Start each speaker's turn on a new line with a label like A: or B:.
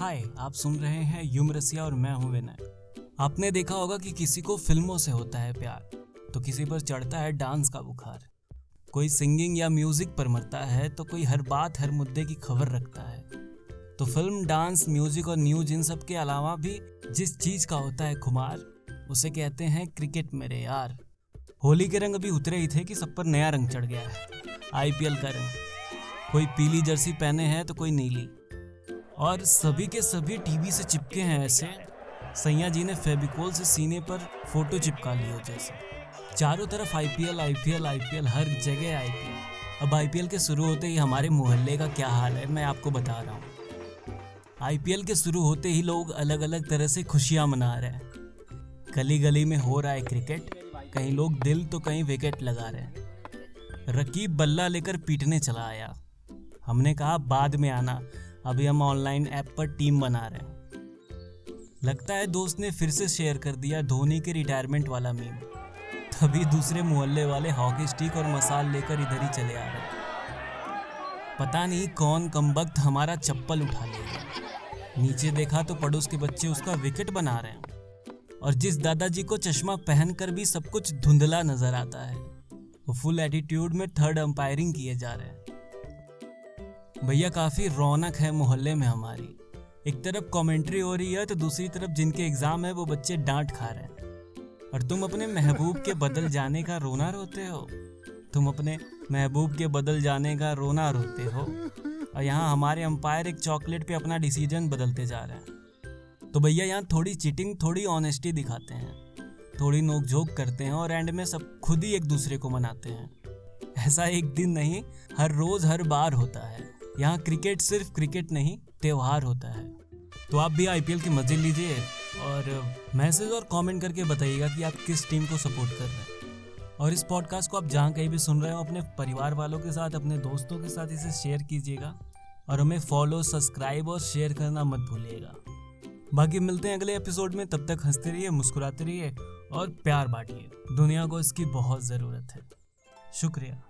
A: हाय, आप सुन रहे हैं युम रसिया और मैं हूँ विनय। आपने देखा होगा कि किसी को फ़िल्मों से होता है प्यार तो किसी पर चढ़ता है डांस का बुखार। कोई सिंगिंग या म्यूज़िक पर मरता है तो कोई हर बात, हर मुद्दे की खबर रखता है। तो फ़िल्म, डांस, म्यूज़िक और न्यूज़ इन सब के अलावा भी जिस चीज़ का होता है खुमार, उसे कहते हैं क्रिकेट मेरे यार। होली के रंग अभी उतरे ही थे कि सब पर नया रंग चढ़ गया है। आईपीएल का रंग। कोई पीली जर्सी पहने हैं तो कोई नीली। और सभी के सभी टीवी से चिपके हैं ऐसे। सैया जी ने फेबिकोल से सीने पर फ़ोटो चिपका ली हो जैसे। चारों तरफ़ आईपीएल आईपीएल आईपीएल हर जगह आईपीएल अब आईपीएल के शुरू होते ही हमारे मोहल्ले का क्या हाल है, मैं आपको बता रहा हूँ। आईपीएल के शुरू होते ही लोग अलग अलग तरह से खुशियाँ मना रहे हैं। गली गली में हो रहा है क्रिकेट, कहीं लोग दिल तो कहीं विकेट लगा रहे हैं। रकीब बल्ला लेकर पीटने चला आया। हमने कहा, बाद में आना। अभी हम ऑनलाइन ऐप पर टीम बना रहे हैं। लगता है दोस्त ने फिर से शेयर कर दिया धोनी के रिटायरमेंट वाला मीम तभी दूसरे मोहल्ले वाले हॉकी स्टिक और मसाल लेकर इधर ही चले आ रहे पता नहीं कौन कम हमारा चप्पल उठा लेगा नीचे देखा तो पड़ोस के बच्चे उसका विकेट बना रहे हैं। और जिस दादाजी को चश्मा पहनकर भी सब कुछ धुंधला नज़र आता है, वो फुल एटीट्यूड में थर्ड अंपायरिंग किए जा रहे हैं। भैया काफ़ी रौनक है मोहल्ले में हमारी। एक तरफ़ कमेंट्री हो रही है तो दूसरी तरफ़ जिनके एग्ज़ाम है, वो बच्चे डांट खा रहे हैं। और तुम अपने महबूब के बदल जाने का रोना रोते हो? तुम अपने महबूब के बदल जाने का रोना रोते हो? और यहाँ हमारे अंपायर एक चॉकलेट पे अपना डिसीज़न बदलते जा रहे हैं। तो भैया यहाँ थोड़ी चीटिंग थोड़ी ऑनेस्टी दिखाते हैं। थोड़ी नोक झोंक करते हैं और एंड में सब खुद ही एक दूसरे को मनाते हैं। ऐसा एक दिन नहीं, हर रोज़, हर बार होता है। यहाँ क्रिकेट सिर्फ़ क्रिकेट नहीं, त्यौहार होता है। तो आप भी आईपीएल के मज़े लीजिए और मैसेज और कमेंट करके बताइएगा कि आप किस टीम को सपोर्ट कर रहे हैं। और इस पॉडकास्ट को आप जहाँ कहीं भी सुन रहे हो, अपने परिवार वालों के साथ, अपने दोस्तों के साथ इसे शेयर कीजिएगा और हमें फॉलो सब्सक्राइब और शेयर करना मत भूलिएगा। बाकी मिलते हैं अगले एपिसोड में, तब तक हँसते रहिए, मुस्कुराते रहिए और प्यार बांटिए। दुनिया को इसकी बहुत ज़रूरत है। शुक्रिया।